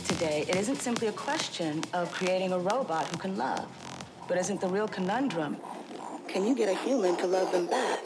today, it isn't simply a question of creating a robot who can love, but isn't the real conundrum can you get a human to love them back?